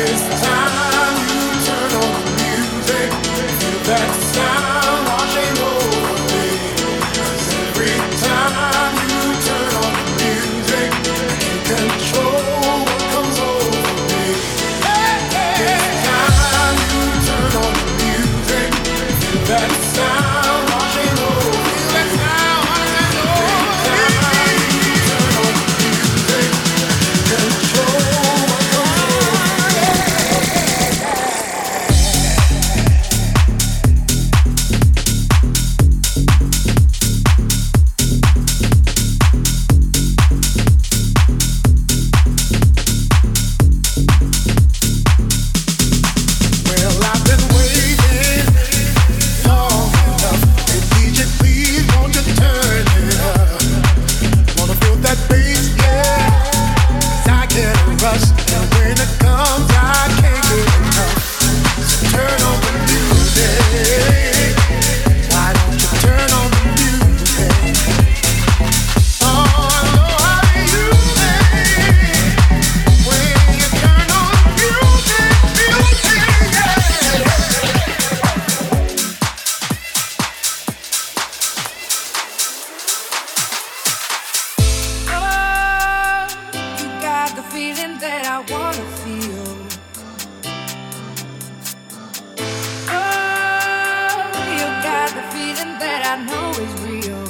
It's time. Wish I know is back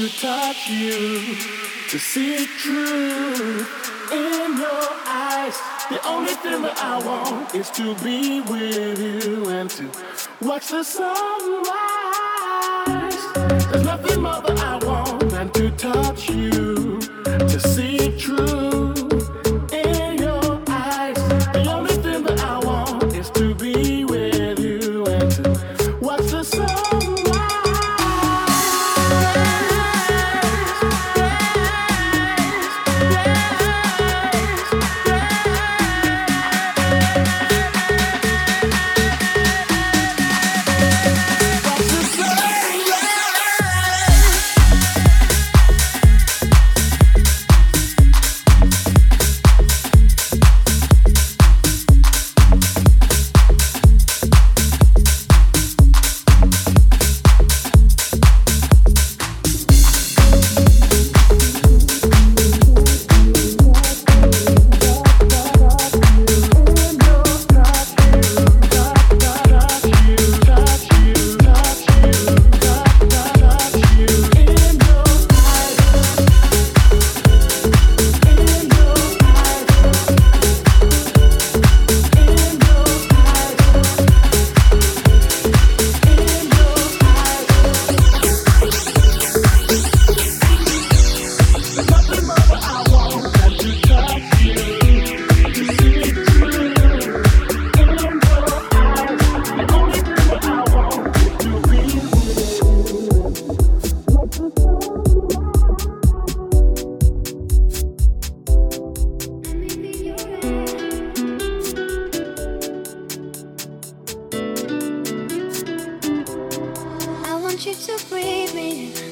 to touch you, to see truth in your eyes. The only thing that I want is to be with you and to watch the sunrise. There's nothing more that I want than to touch you. you to breathe me. in.